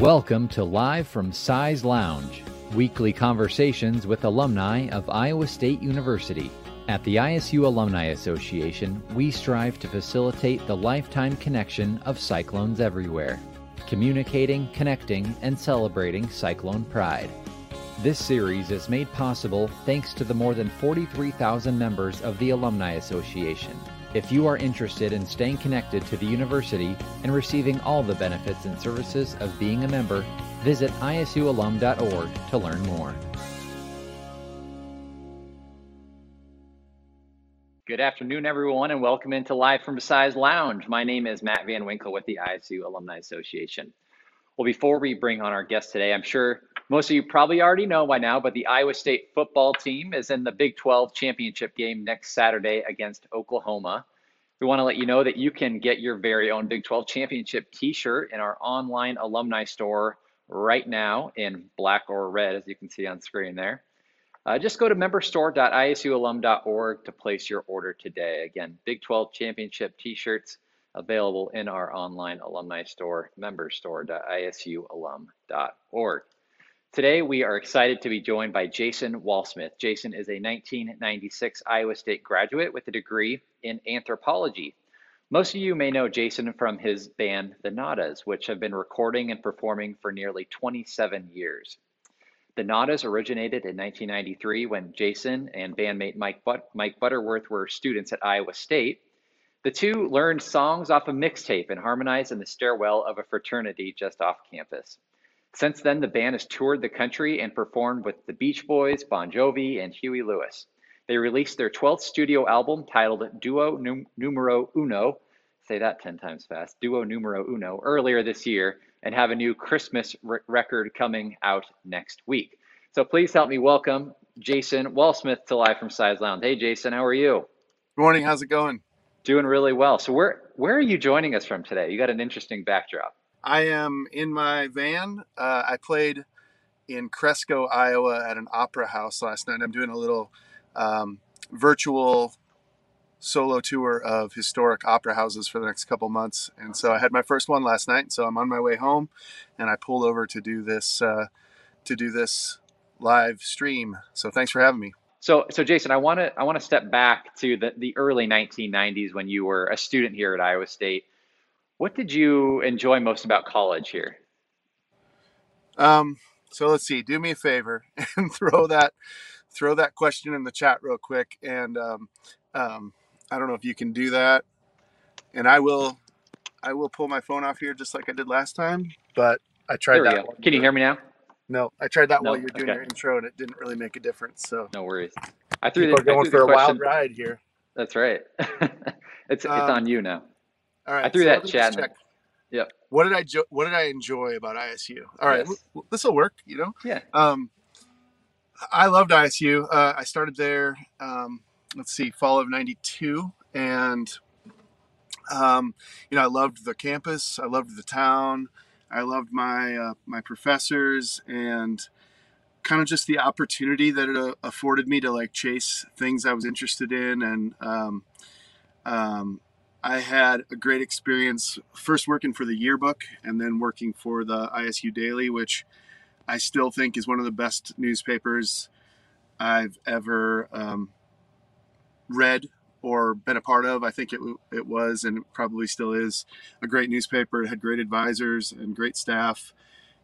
Welcome to Live from Cy's Lounge, weekly conversations with alumni of Iowa State University. At the ISU Alumni Association, we strive to facilitate the lifetime connection of Cyclones everywhere, communicating, connecting, and celebrating Cyclone pride. This series is made possible thanks to the more than 43,000 members of the Alumni Association. If you are interested in staying connected to the university and receiving all the benefits and services of being a member, visit isualum.org to learn more. Good afternoon, everyone, and welcome into Live from Cy's Lounge. My name is Matt Van Winkle with the ISU Alumni Association. Well, before we bring on our guest today, I'm sure most of you probably already know by now, but the Iowa State football team is in the Big 12 championship game next Saturday against Oklahoma. We want to let you know that you can get your very own Big 12 championship t shirt in our online alumni store right now in black or red, as you can see on screen there. Uh, just go to memberstore.isualum.org to place your order today. Again, Big 12 championship t shirts available in our online alumni store, memberstore.isualum.org. Today, we are excited to be joined by Jason Walsmith. Jason is a 1996 Iowa State graduate with a degree in anthropology. Most of you may know Jason from his band, The Nadas, which have been recording and performing for nearly 27 years. The Nadas originated in 1993 when Jason and bandmate Mike, but- Mike Butterworth were students at Iowa State. The two learned songs off a mixtape and harmonized in the stairwell of a fraternity just off campus. Since then, the band has toured the country and performed with the Beach Boys, Bon Jovi, and Huey Lewis. They released their 12th studio album titled Duo Num- Numero Uno, say that 10 times fast, Duo Numero Uno, earlier this year, and have a new Christmas r- record coming out next week. So please help me welcome Jason Walsmith to Live from Cy's Lounge. Hey, Jason, how are you? Good morning. How's it going? Doing really well. So where where are you joining us from today? You got an interesting backdrop. I am in my van. Uh, I played in Cresco, Iowa at an opera house last night. I'm doing a little um, virtual solo tour of historic opera houses for the next couple months. And so I had my first one last night. So I'm on my way home and I pulled over to do this, uh, to do this live stream. So thanks for having me. So, so Jason, I want to I want to step back to the, the early 1990s when you were a student here at Iowa State. What did you enjoy most about college here? Um, so let's see. Do me a favor and throw that throw that question in the chat real quick. And um, um, I don't know if you can do that. And I will I will pull my phone off here just like I did last time. But I tried that. Can you hear me now? No, I tried that No. while you were doing Okay. your intro, and it didn't really make a difference. So No worries. I threw people the, going threw for the a wild ride here. That's right. it's it's Um, on you now. all right, I threw so that chat. Yep. What did I jo- What did I enjoy about ISU? All right, Yes. this will work. You know. Yeah. Um, I loved ISU. Uh, I started there. Um, let's see, fall of '92, and um, you know, I loved the campus. I loved the town. I loved my uh, my professors and kind of just the opportunity that it uh, afforded me to like chase things I was interested in. And um, um, I had a great experience first working for the yearbook and then working for the ISU Daily, which I still think is one of the best newspapers I've ever um, read or been a part of. I think it, it was and probably still is a great newspaper. It had great advisors and great staff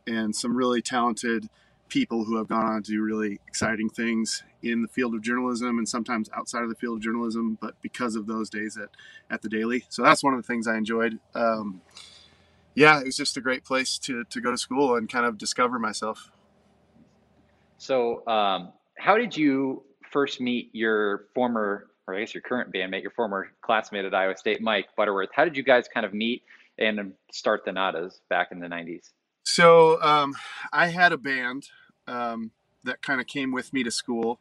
and some really talented people who have gone on to do really exciting things in the field of journalism and sometimes outside of the field of journalism, but because of those days at, at the Daily. So that's one of the things I enjoyed. Um, yeah, it was just a great place to, to go to school and kind of discover myself. So, um, how did you first meet your former, or I guess your current bandmate, your former classmate at Iowa State, Mike Butterworth? How did you guys kind of meet and start the Nadas back in the 90s? So um, I had a band um, that kind of came with me to school,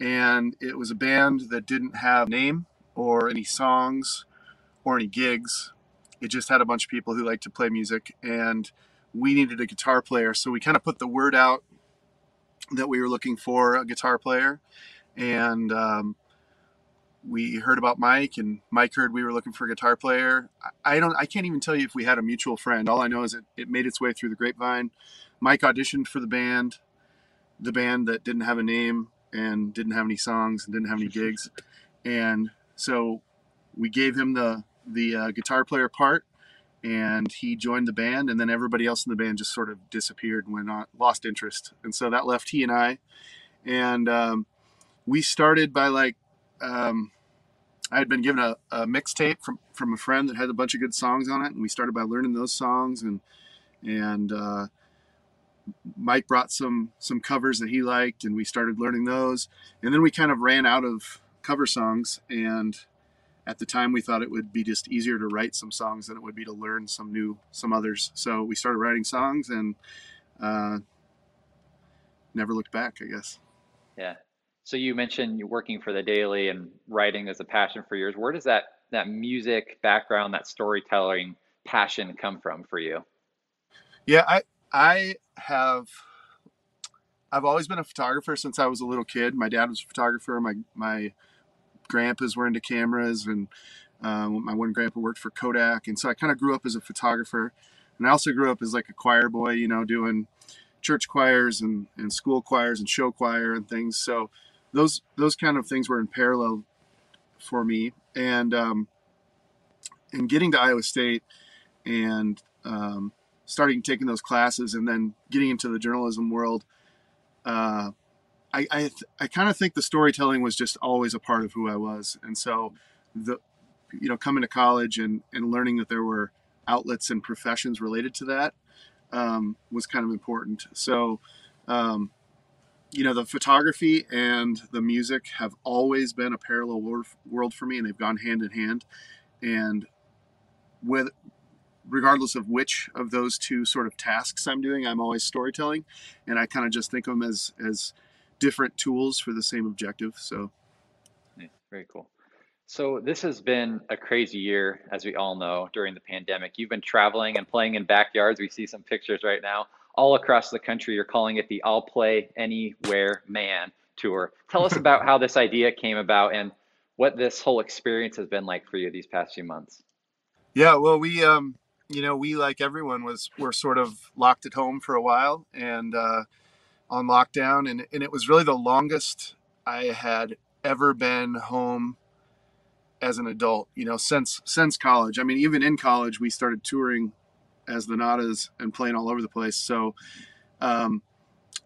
and it was a band that didn't have name or any songs or any gigs. It just had a bunch of people who liked to play music, and we needed a guitar player. So we kind of put the word out that we were looking for a guitar player, and um, we heard about Mike, and Mike heard we were looking for a guitar player. I don't, I can't even tell you if we had a mutual friend. All I know is it, it made its way through the grapevine. Mike auditioned for the band, the band that didn't have a name and didn't have any songs and didn't have any gigs, and so we gave him the the uh, guitar player part, and he joined the band, and then everybody else in the band just sort of disappeared and went on, lost interest, and so that left he and I, and um, we started by like um, I had been given a, a mixtape from from a friend that had a bunch of good songs on it, and we started by learning those songs and and uh, Mike brought some some covers that he liked, and we started learning those, and then we kind of ran out of cover songs, and at the time we thought it would be just easier to write some songs than it would be to learn some new some others. So we started writing songs and uh, never looked back, I guess. Yeah, so you mentioned you're working for the Daily and writing as a passion for yours. Where does that that music background, that storytelling passion come from for you? Yeah, I I have I've always been a photographer since I was a little kid. My dad was a photographer. My my grandpas were into cameras, and um, my one grandpa worked for Kodak, and so I kind of grew up as a photographer. And I also grew up as like a choir boy, you know, doing church choirs and, and school choirs and show choir and things. So those those kind of things were in parallel for me, and um, and getting to Iowa State and um, starting taking those classes and then getting into the journalism world. Uh, I I, th- I kind of think the storytelling was just always a part of who I was, and so the you know coming to college and and learning that there were outlets and professions related to that um, was kind of important. So um, you know, the photography and the music have always been a parallel world for me, and they've gone hand in hand. And with regardless of which of those two sort of tasks I'm doing, I'm always storytelling, and I kind of just think of them as as different tools for the same objective. So, very cool. So this has been a crazy year, as we all know, during the pandemic. You've been traveling and playing in backyards. We see some pictures right now all across the country. You're calling it the I'll Play Anywhere Man Tour. Tell us about how this idea came about and what this whole experience has been like for you these past few months. Yeah, well, we, um, you know, we like everyone was were sort of locked at home for a while and uh, on lockdown, and and it was really the longest I had ever been home as an adult. You know, since since college. I mean, even in college, we started touring as the Nadas and playing all over the place. So um,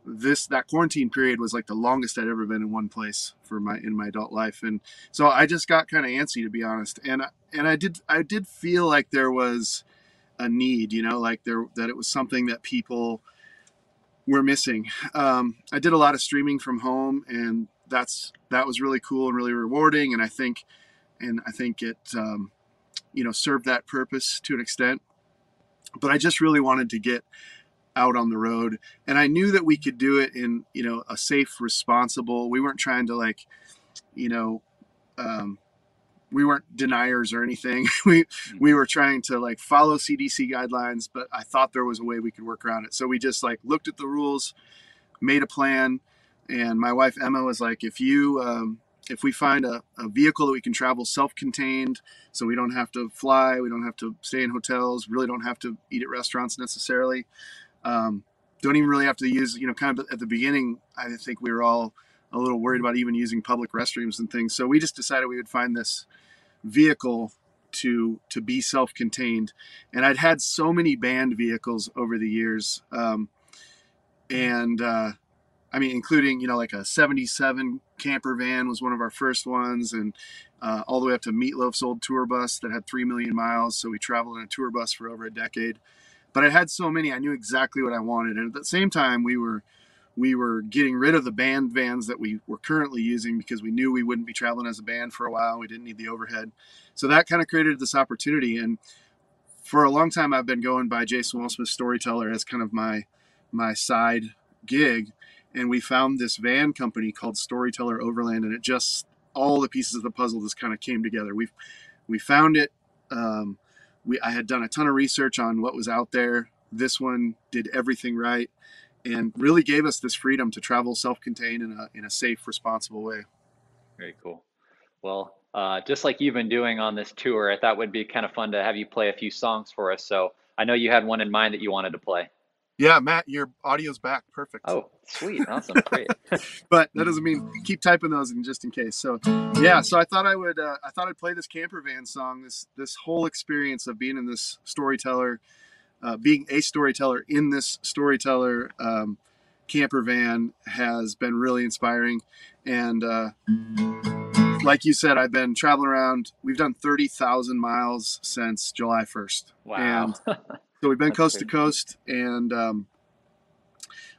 this that quarantine period was like the longest I'd ever been in one place for my in my adult life, and so I just got kind of antsy to be honest. And and I did I did feel like there was a need, you know, like there that it was something that people were missing. Um, I did a lot of streaming from home, and that's that was really cool and really rewarding. And I think and I think it um, you know served that purpose to an extent but I just really wanted to get out on the road and I knew that we could do it in you know a safe responsible we weren't trying to like you know um, we weren't deniers or anything. We we were trying to like follow CDC guidelines but I thought there was a way we could work around it. So we just like looked at the rules made a plan and my wife Emma was like if you um, if we find a, a vehicle that we can travel self-contained so we don't have to fly we don't have to stay in hotels really don't have to eat at restaurants necessarily um, don't even really have to use you know kind of at the beginning i think we were all a little worried about even using public restrooms and things. So we just decided we would find this vehicle to to be self-contained. And i'd had so many band vehicles over the years um, and uh, I mean, including you know like a '77 camper van was one of our first ones, and uh, all the way up to Meatloaf's old tour bus that had three million miles. So we traveled in a tour bus for over a decade. But I had so many, I knew exactly what I wanted, and at the same time, we were we were getting rid of the band vans that we were currently using because we knew we wouldn't be traveling as a band for a while. We didn't need the overhead, so that kind of created this opportunity. And for a long time, I've been going by Jason Walsmith Storyteller as kind of my my side gig and we found this van company called Storyteller Overland, and it just all the pieces of the puzzle just kind of came together. We we found it. Um, we I had done a ton of research on what was out there. This one did everything right, and really gave us this freedom to travel self-contained in a in a safe, responsible way. Very cool. Well, uh, just like you've been doing on this tour, I thought would be kind of fun to have you play a few songs for us. So I know you had one in mind that you wanted to play. Yeah, Matt, your audio's back. Perfect. Oh, sweet. Awesome. Great. but that doesn't mean keep typing those in just in case. So, yeah, so I thought I would uh, I thought I'd play this camper van song. This this whole experience of being in this storyteller, uh, being a storyteller in this storyteller um, camper van has been really inspiring. And uh, like you said, I've been traveling around. We've done thirty thousand miles since July first. Wow. And so we've been That's coast crazy. to coast, and um,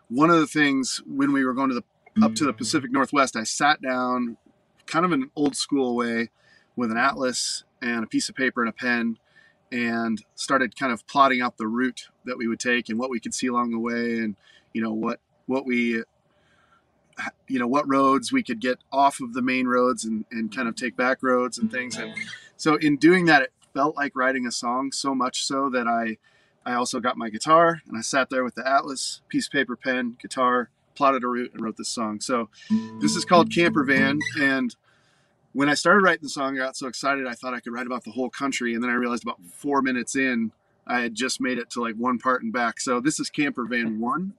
one of the things when we were going to the up to the Pacific Northwest, I sat down, kind of in an old school way, with an atlas and a piece of paper and a pen, and started kind of plotting out the route that we would take and what we could see along the way, and you know what what we you know what roads we could get off of the main roads and, and kind of take back roads and things and so in doing that it felt like writing a song so much so that i I also got my guitar and I sat there with the atlas, piece of paper, pen, guitar, plotted a route, and wrote this song. So this is called Camper Van. And when I started writing the song, I got so excited I thought I could write about the whole country. And then I realized about four minutes in, I had just made it to like one part and back. So this is Camper Van 1.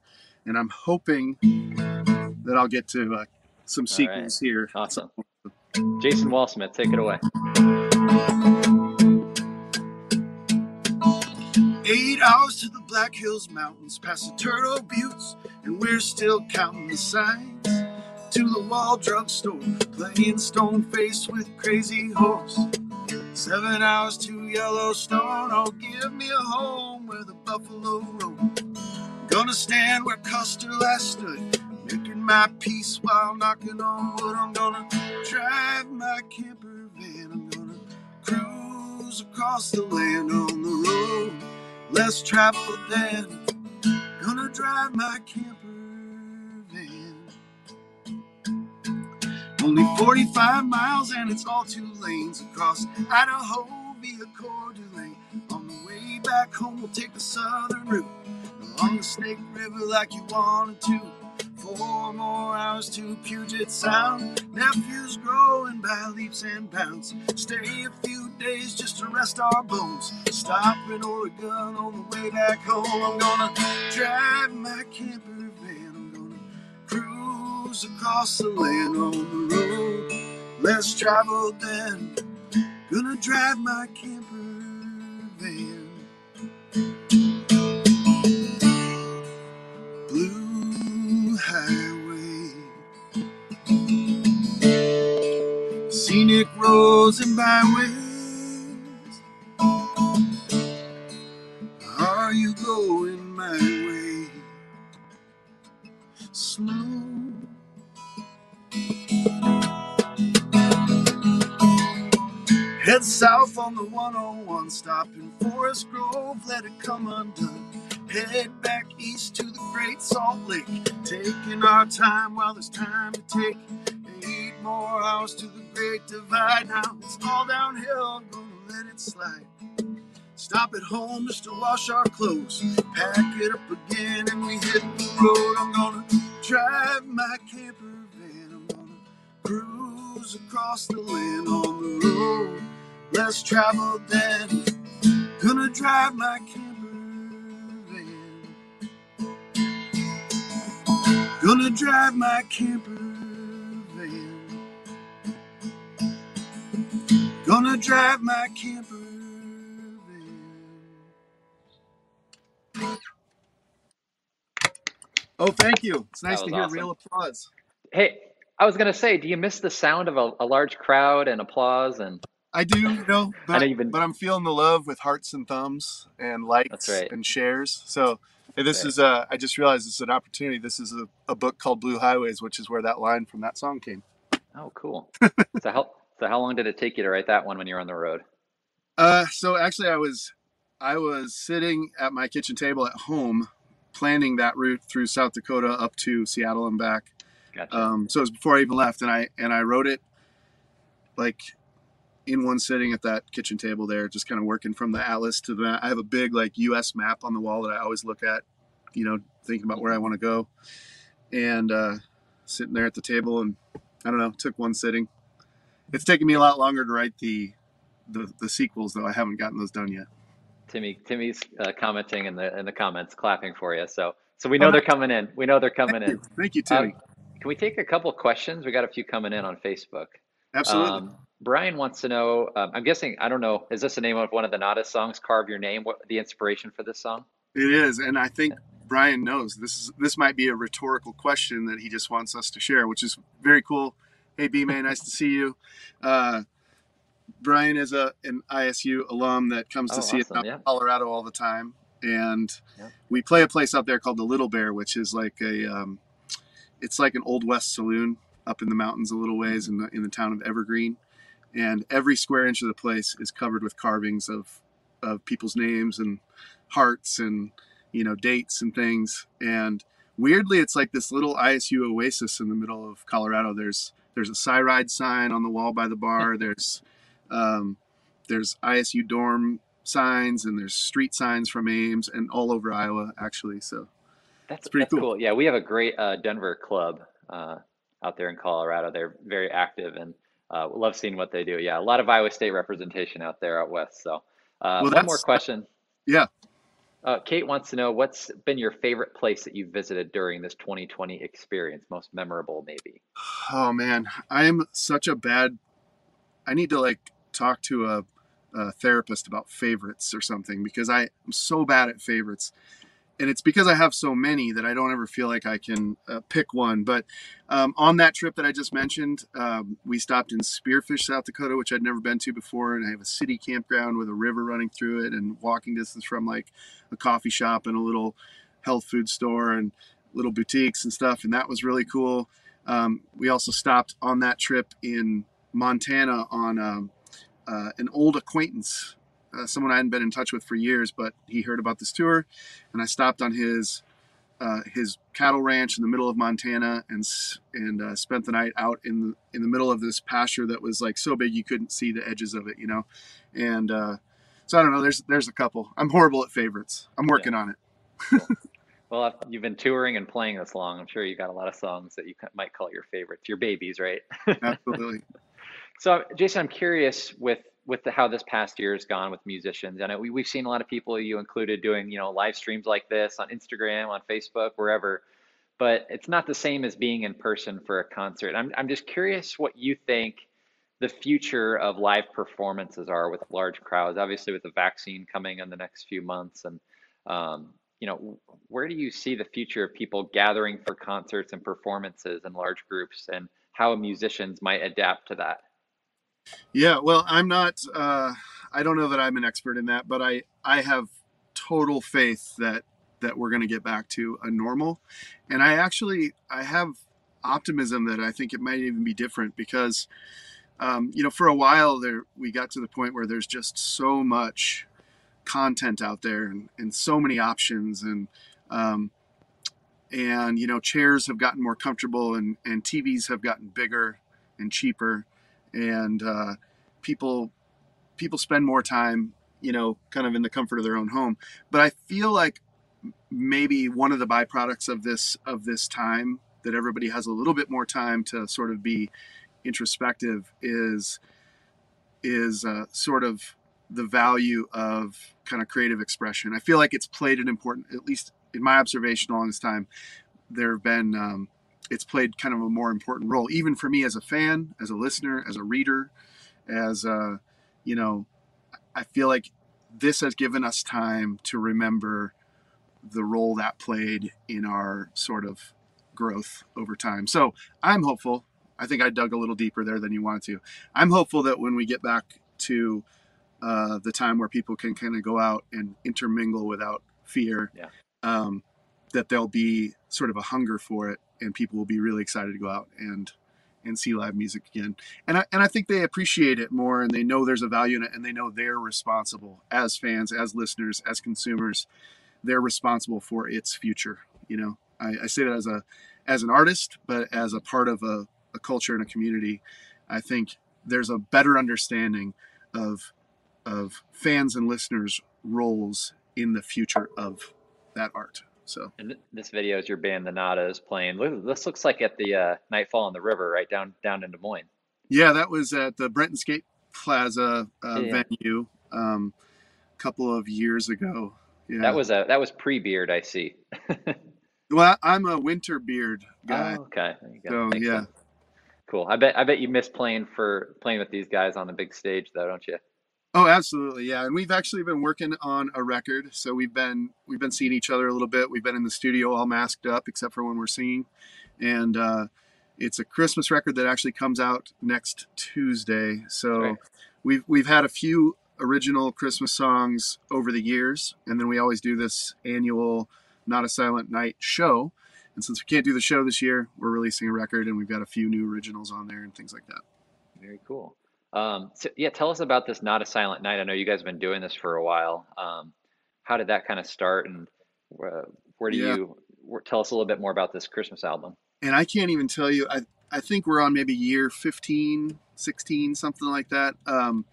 And I'm hoping that I'll get to uh, some sequels right. here. Awesome. Jason Walsmith, take it away. Hours to the Black Hills Mountains, past the Turtle Buttes, and we're still counting the signs. To the wall drugstore, playing stone faced with crazy horse. Seven hours to Yellowstone, oh, give me a home where the buffalo roam. Gonna stand where Custer last stood, making my peace while knocking on wood. I'm gonna drive my camper van, I'm gonna cruise across the land on the road less traveled than gonna drive my camper van. Only 45 miles and it's all two lanes across Idaho via Coeur d'Alene. On the way back home, we'll take the southern route along the Snake River like you wanted to. Four more to Puget Sound. Nephews growing by leaps and bounds. Stay a few days just to rest our bones. Stop in Oregon on the way back home. I'm gonna drive my camper van. I'm gonna cruise across the land on the road. Less traveled than gonna drive my camper van. Scenic roads and byways. Are you going my way? Slow. Head south on the 101, stop in Forest Grove, let it come undone. Head back east to the Great Salt Lake, taking our time while there's time to take more hours to the great divide. Now it's all downhill, I'm gonna let it slide. Stop at home just to wash our clothes. Pack it up again and we hit the road. I'm gonna drive my camper van. I'm gonna cruise across the land on the road. Less travel than gonna drive my camper van. Gonna drive my camper Gonna drive my camper van. Oh, thank you. It's nice to hear awesome. real applause. Hey, I was gonna say, do you miss the sound of a, a large crowd and applause and? I do, you know, but, know been... but I'm feeling the love with hearts and thumbs and likes right. and shares. So this right. is, uh, I just realized this is an opportunity. This is a, a book called Blue Highways, which is where that line from that song came. Oh, cool. so help how long did it take you to write that one when you were on the road? Uh, so actually, I was I was sitting at my kitchen table at home, planning that route through South Dakota up to Seattle and back. Gotcha. Um, so it was before I even left, and I and I wrote it like in one sitting at that kitchen table there, just kind of working from the atlas to the. I have a big like U.S. map on the wall that I always look at, you know, thinking about where I want to go, and uh, sitting there at the table, and I don't know, took one sitting, it's taken me a lot longer to write the the, the sequels though. I haven't gotten those done yet. Timmy Timmy's uh, commenting in the in the comments, clapping for you. So so we know oh, they're coming in. We know they're coming thank in. You. Thank you, Timmy. Um, can we take a couple questions? We got a few coming in on Facebook. Absolutely. Um, Brian wants to know. Um, I'm guessing I don't know. Is this the name of one of the Nada songs? Carve your name. What the inspiration for this song? It is, and I think Brian knows this is this might be a rhetorical question that he just wants us to share, which is very cool. Hey, B man, nice to see you. Uh, Brian is a an ISU alum that comes to oh, see awesome. us yeah. Colorado all the time, and yeah. we play a place out there called the Little Bear, which is like a um, it's like an old west saloon up in the mountains a little ways in the in the town of Evergreen, and every square inch of the place is covered with carvings of of people's names and hearts and you know dates and things and weirdly it's like this little isu oasis in the middle of colorado there's there's a Cyride sign on the wall by the bar. There's um, there's isu dorm signs and there's street signs from ames and all over iowa actually so that's pretty that's cool. cool. yeah we have a great uh, denver club uh, out there in colorado. They're very active and uh, love seeing what they do. Yeah a lot of iowa state representation out there out west so uh, well, one more question. yeah uh, Kate wants to know what's been your favorite place that you visited during this 2020 experience, most memorable, maybe. Oh man, I am such a bad. I need to like talk to a, a therapist about favorites or something because I am so bad at favorites and it's because I have so many that I don't ever feel like I can uh, pick one. But um, on that trip that I just mentioned, um, we stopped in Spearfish, South Dakota, which I'd never been to before, and I have a city campground with a river running through it and walking distance from like a coffee shop and a little health food store and little boutiques and stuff, and that was really cool. Um, we also stopped on that trip in Montana on um, uh, an old acquaintance uh, someone I hadn't been in touch with for years, but he heard about this tour, and I stopped on his uh, his cattle ranch in the middle of Montana and and uh, spent the night out in the in the middle of this pasture that was like so big you couldn't see the edges of it, you know, and uh, so I don't know. There's there's a couple. I'm horrible at favorites. I'm working yeah. on it. cool. Well, you've been touring and playing this long. I'm sure you got a lot of songs that you might call your favorites, your babies, right? Absolutely. so, Jason, I'm curious with with the, how this past year has gone with musicians. and we, we've seen a lot of people, you included, doing you know live streams like this on Instagram, on Facebook, wherever. But it's not the same as being in person for a concert. I'm I'm just curious what you think the future of live performances are with large crowds. Obviously, with the vaccine coming in the next few months, and um, you know, where do you see the future of people gathering for concerts and performances in large groups, and how musicians might adapt to that? Yeah, well, I'm not. Uh, I don't know that I'm an expert in that, but I I have total faith that that we're going to get back to a normal, and I actually I have optimism that I think it might even be different because, um, you know, for a while there we got to the point where there's just so much content out there and, and so many options and um, and you know chairs have gotten more comfortable and and TVs have gotten bigger and cheaper and uh, people people spend more time, you know, kind of in the comfort of their own home. But I feel like maybe one of the byproducts of this of this time that everybody has a little bit more time to sort of be introspective is is uh, sort of the value of kind of creative expression. I feel like it's played an important, at least in my observation along this time, there have been um, it's played kind of a more important role, even for me as a fan, as a listener, as a reader, as a, you know, I feel like this has given us time to remember the role that played in our sort of growth over time. So I'm hopeful. I think I dug a little deeper there than you wanted to. I'm hopeful that when we get back to uh, the time where people can kind of go out and intermingle without fear, yeah. um, that there'll be sort of a hunger for it and people will be really excited to go out and and see live music again. And I and I think they appreciate it more and they know there's a value in it and they know they're responsible as fans, as listeners, as consumers. They're responsible for its future. You know, I, I say that as a as an artist, but as a part of a, a culture and a community, I think there's a better understanding of of fans and listeners' roles in the future of that art. So and this video is your band, the Nadas, playing. This looks like at the uh, Nightfall on the River, right down down in Des Moines. Yeah, that was at the Brenton Skate Plaza uh, Yeah. venue um, a couple of years ago. Yeah. That was a that was pre-beard, I see. well, I'm a winter beard guy. Oh, okay. There you go. So, Makes yeah. sense. Cool. I bet I bet you miss playing for playing with these guys on the big stage though, don't you? Oh, absolutely, yeah. And we've actually been working on a record. So we've been we've been seeing each other a little bit. We've been in the studio all masked up, except for when we're singing. And uh, it's a Christmas record that actually comes out next Tuesday. So Right. we've we've had a few original Christmas songs over the years, and then we always do this annual Not a Silent Night show. And since we can't do the show this year, we're releasing a record, and we've got a few new originals on there and things like that. Very cool. Um, so yeah, tell us about this Not a Silent Night. I know you guys have been doing this for a while. Um, how did that kind of start, and uh, where do Yeah. you where, tell us a little bit more about this Christmas album? and I can't even tell you. I I think we're on maybe year 15, 16, something like that. Um,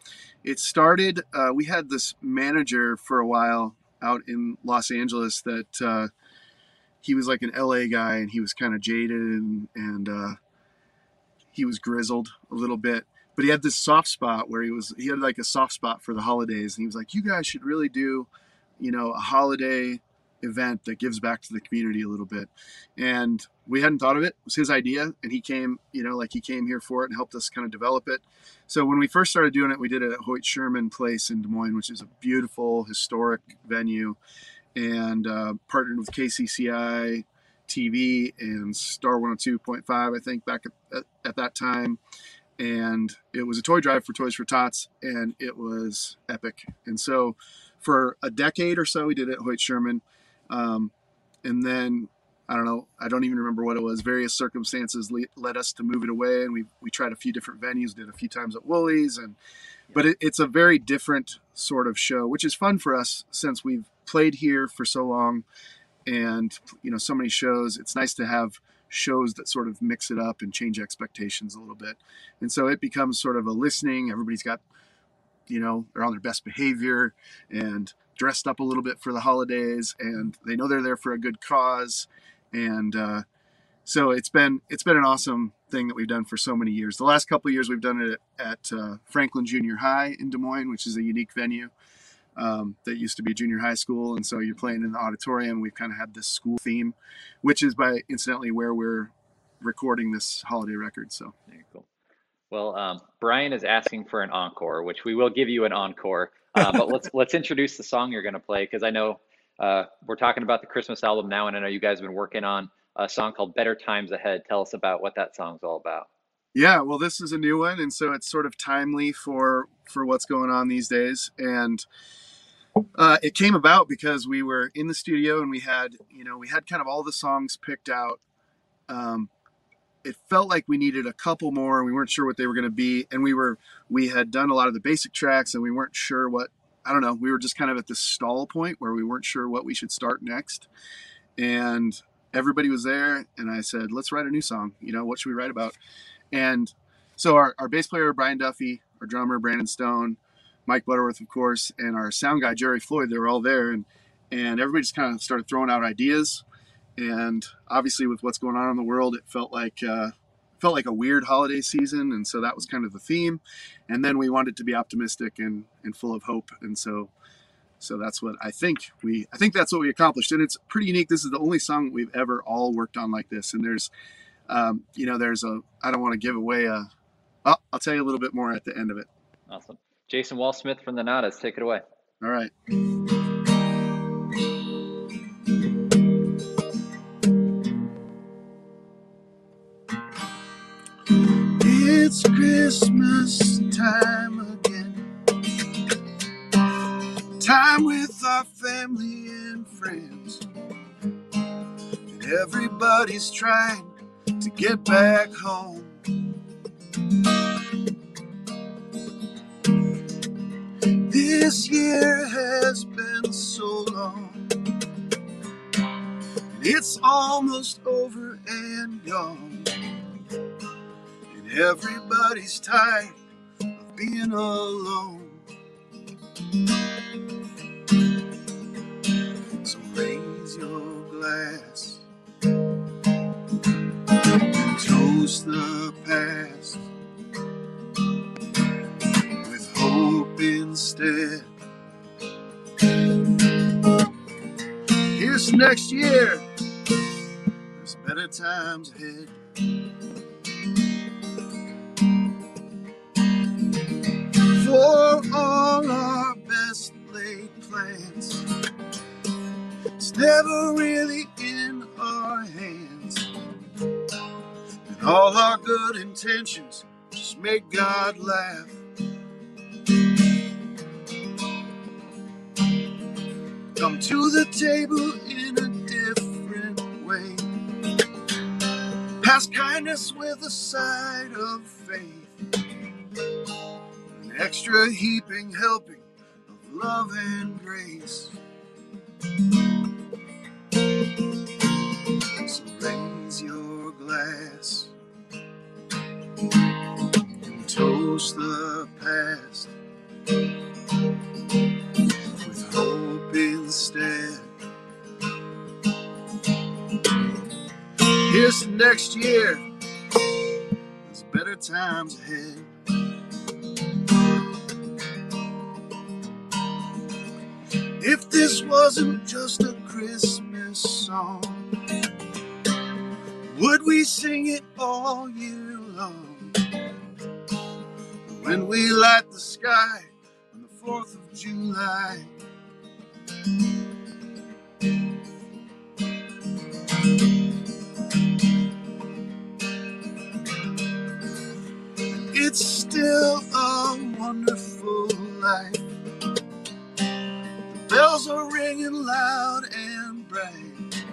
it started. Uh, we had this manager for a while out in Los Angeles that uh, he was like an LA guy, and he was kind of jaded and and uh, he was grizzled a little bit. But he had this soft spot where he was. He had like a soft spot for the holidays, and he was like, "You guys should really do, you know, a holiday." event that gives back to the community a little bit and we hadn't thought of it. It was his idea, and he came, you know, like he came here for it and helped us kind of develop it. So when we first started doing it, we did it at Hoyt Sherman Place in Des Moines, which is a beautiful historic venue, and uh, partnered with KCCI TV and Star 102.5, I think, back at, at, at that time. And it was a toy drive for Toys for Tots, and it was epic. And so for a decade or so, we did it at Hoyt Sherman. Um, and then I don't know. I don't even remember what it was. Various circumstances le- led us to move it away, and we we tried a few different venues. Did a few times at Woolies, and but it, it's a very different sort of show, which is fun for us since we've played here for so long, and you know so many shows. It's nice to have shows that sort of mix it up and change expectations a little bit, and so it becomes sort of a listening. Everybody's got, you know, they're on their best behavior and dressed up a little bit for the holidays, and they know they're there for a good cause and uh, so it's been it's been an awesome thing that we've done for so many years. The last couple years we've done it at uh, Franklin Junior High in Des Moines, which is a unique venue um, that used to be junior high school, and so you're playing in the auditorium. We've kind of had this school theme, which is by incidentally where we're recording this holiday record. So Very cool. Well, um, Brian is asking for an encore, which we will give you an encore. Uh, but let's let's introduce the song you're going to play because I know uh, we're talking about the Christmas album now, and I know you guys have been working on a song called "Better Times Ahead." Tell us about what that song's all about. yeah, well, this is a new one, and so it's sort of timely for for what's going on these days, and. Uh, it came about because we were in the studio and we had, you know, we had kind of all the songs picked out. Um, it felt like we needed a couple more. And we weren't sure what they were going to be, and we were we had done a lot of the basic tracks, and we weren't sure what. I don't know. We were just kind of at this stall point where we weren't sure what we should start next, and everybody was there, and I said, "Let's write a new song. You know, what should we write about?" And so our, our bass player Brian Duffy, our drummer Brandon Stone, Mike Butterworth, of course, and our sound guy Jerry Floyd, they were all there, and and everybody just kind of started throwing out ideas. And obviously, with what's going on in the world, it felt like uh, felt like a weird holiday season, and so that was kind of the theme. And then we wanted to be optimistic and and full of hope, and so so that's what I think we I think that's what we accomplished, and it's pretty unique. This is the only song we've ever all worked on like this, and there's um, you know there's a I don't want to give away a oh, I'll tell you a little bit more at the end of it. Awesome, Jason Walsmith from the Nadas, take it away. All right. It's Christmas time again. Time with our family and friends. And everybody's trying to get back home. This year has been so long. And it's almost over and gone. And everybody's tired of being alone. Next year. There's better times ahead. For all our best laid plans, it's never really in our hands. And all our good intentions just make God laugh. Come to the table in a different way. Pass kindness with a side of faith. An extra heaping helping of love and grace. Next year. There's better times ahead. If this wasn't just a Christmas song, would we sing it all year long? When we light the sky on the 4th of July. Still a wonderful life. The bells are ringing loud and bright.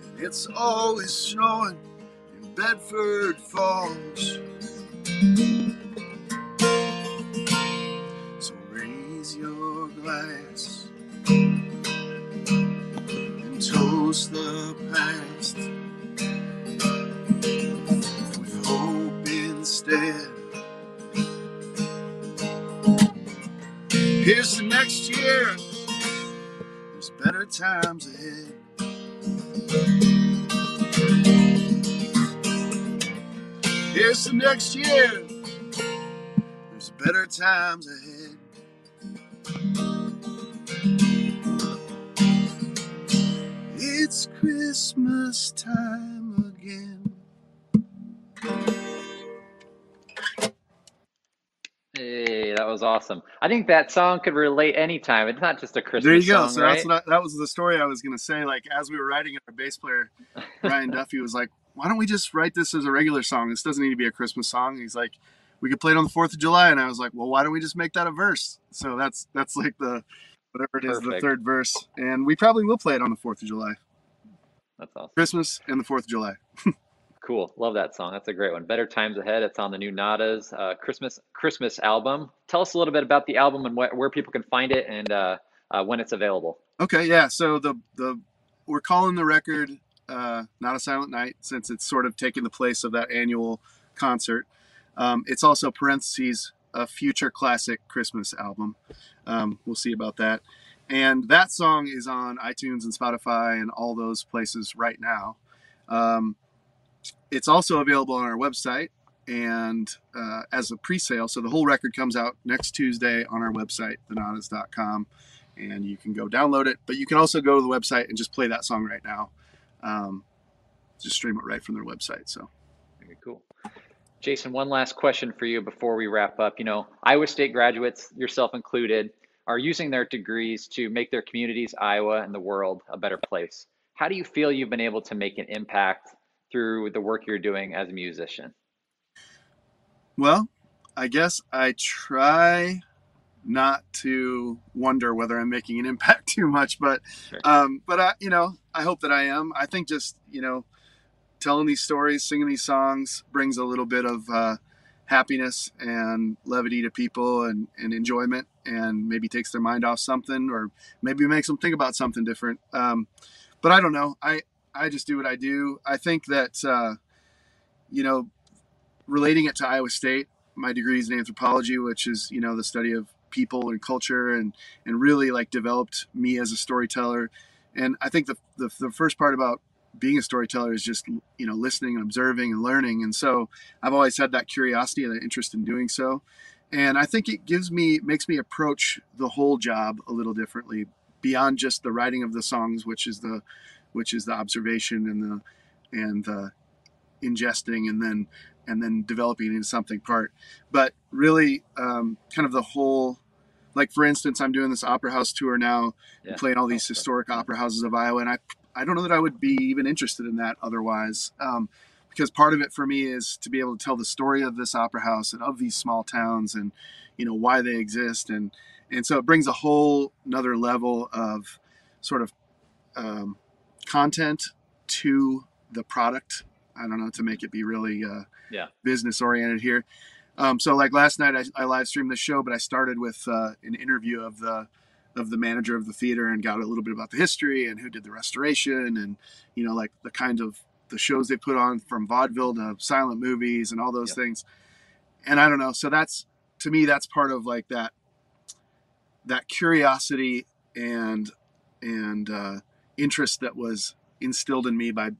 And it's always snowing in Bedford Falls. So raise your glass and toast the past instead. Here's the next year. There's better times ahead. Here's the next year. There's better times ahead. It's Christmas time again. Hey, that was awesome. I think that song could relate anytime. It's not just a Christmas song. There you go. song, so right? that's what I, that was the story I was going to say. Like as we were writing it, our bass player Ryan Duffy was like, "Why don't we just write this as a regular song? This doesn't need to be a Christmas song." He's like, "We could play it on the Fourth of July," and I was like, "Well, why don't we just make that a verse?" So that's that's like the whatever it is, the third verse, and we probably will play it on the Fourth of July, That's awesome. Christmas and the Fourth of July. Cool. Love that song. That's a great one. Better Times Ahead. It's on the new Nadas uh, Christmas Christmas album. Tell us a little bit about the album and wh- where people can find it and uh, uh, when it's available. Okay, yeah. So the the we're calling the record uh, "Not a Silent Night" since it's sort of taking the place of that annual concert. Um, it's also parentheses a future classic Christmas album. Um, we'll see about that. And that song is on iTunes and Spotify and all those places right now. Um, it's also available on our website and uh, as a pre-sale. So the whole record comes out next Tuesday on our website, thenadas.com and you can go download it. But you can also go to the website and just play that song right now. Um, just stream it right from their website. So Very cool. Jason, one last question for you before we wrap up. You know, Iowa State graduates, yourself included, are using their degrees to make their communities, Iowa, and the world a better place. How do you feel you've been able to make an impact through the work you're doing as a musician? Well, I guess I try not to wonder whether I'm making an impact too much, but Sure. um, but I, you know, I hope that I am. I think just you know, telling these stories, singing these songs brings a little bit of uh, happiness and levity to people and, and enjoyment, and maybe takes their mind off something, or maybe makes them think about something different. Um, but I don't know. I I just do what I do. I think that uh, you know, relating it to Iowa State, my degree is in anthropology, which is you know the study of people and culture, and and really like developed me as a storyteller. And I think the the, the first part about being a storyteller is just you know listening and observing and learning. And so I've always had that curiosity and that interest in doing so. And I think it gives me makes me approach the whole job a little differently beyond just the writing of the songs, which is the which is the observation and the and the ingesting and then and then developing into something part. But really, um, kind of the whole like for instance, I'm doing this opera house tour now, yeah. playing all these historic opera houses of Iowa, and I I don't know that I would be even interested in that otherwise. Um, because part of it for me is to be able to tell the story of this opera house and of these small towns and you know why they exist and and so it brings a whole another level of sort of um, content to the product i don't know to make it be really uh, yeah. business oriented here um, so like last night I, I live streamed the show but i started with uh, an interview of the of the manager of the theater and got a little bit about the history and who did the restoration and you know like the kind of the shows they put on from vaudeville to silent movies and all those yep. things and i don't know so that's to me that's part of like that that curiosity and and uh, interest that was instilled in me by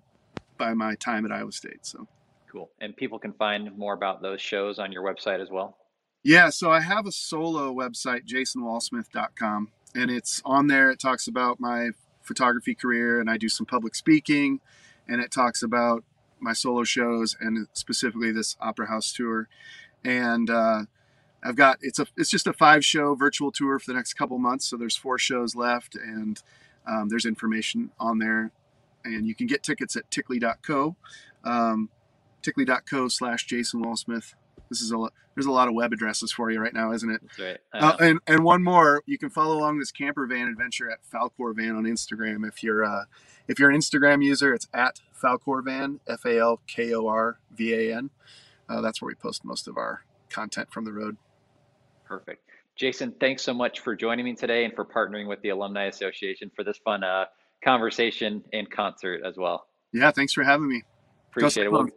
by my time at iowa state so cool and people can find more about those shows on your website as well yeah so i have a solo website jasonwalsmith.com and it's on there it talks about my photography career and i do some public speaking and it talks about my solo shows and specifically this opera house tour. And uh, I've got it's a it's just a five show virtual tour for the next couple months. So there's four shows left, and um, there's information on there, and you can get tickets at tickly.co, um, tickly.co slash Jason Walsmith. This is a lot, there's a lot of web addresses for you right now, isn't it? That's right. Uh, and and one more, you can follow along this camper van adventure at Falkor Van on Instagram if you're uh, if you're an Instagram user, it's at Falkorvan, F A L K O R V A N. Uh, that's where we post most of our content from the road. Perfect. Jason, thanks so much for joining me today and for partnering with the Alumni Association for this fun uh, conversation and concert as well. Yeah, thanks for having me. Appreciate go it. Well,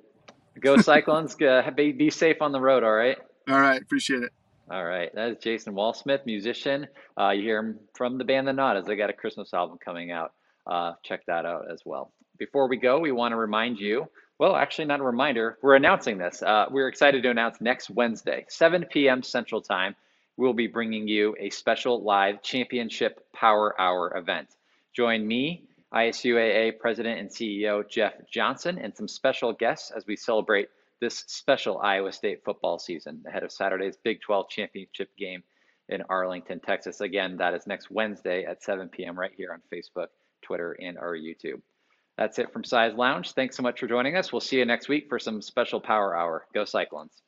go Cyclones. be, be safe on the road, all right? All right, appreciate it. All right, that is Jason Walsmith, musician. Uh, you hear him from the band The Nadas they got a Christmas album coming out uh, check that out as well. Before we go, we want to remind you well, actually, not a reminder, we're announcing this. Uh, we're excited to announce next Wednesday, 7 p.m. Central Time, we'll be bringing you a special live championship power hour event. Join me, ISUAA President and CEO Jeff Johnson, and some special guests as we celebrate this special Iowa State football season ahead of Saturday's Big 12 championship game in Arlington, Texas. Again, that is next Wednesday at 7 p.m. right here on Facebook. Twitter, and our YouTube. That's it from Cy's Lounge. Thanks so much for joining us. We'll see you next week for some special Power Hour. Go Cyclones.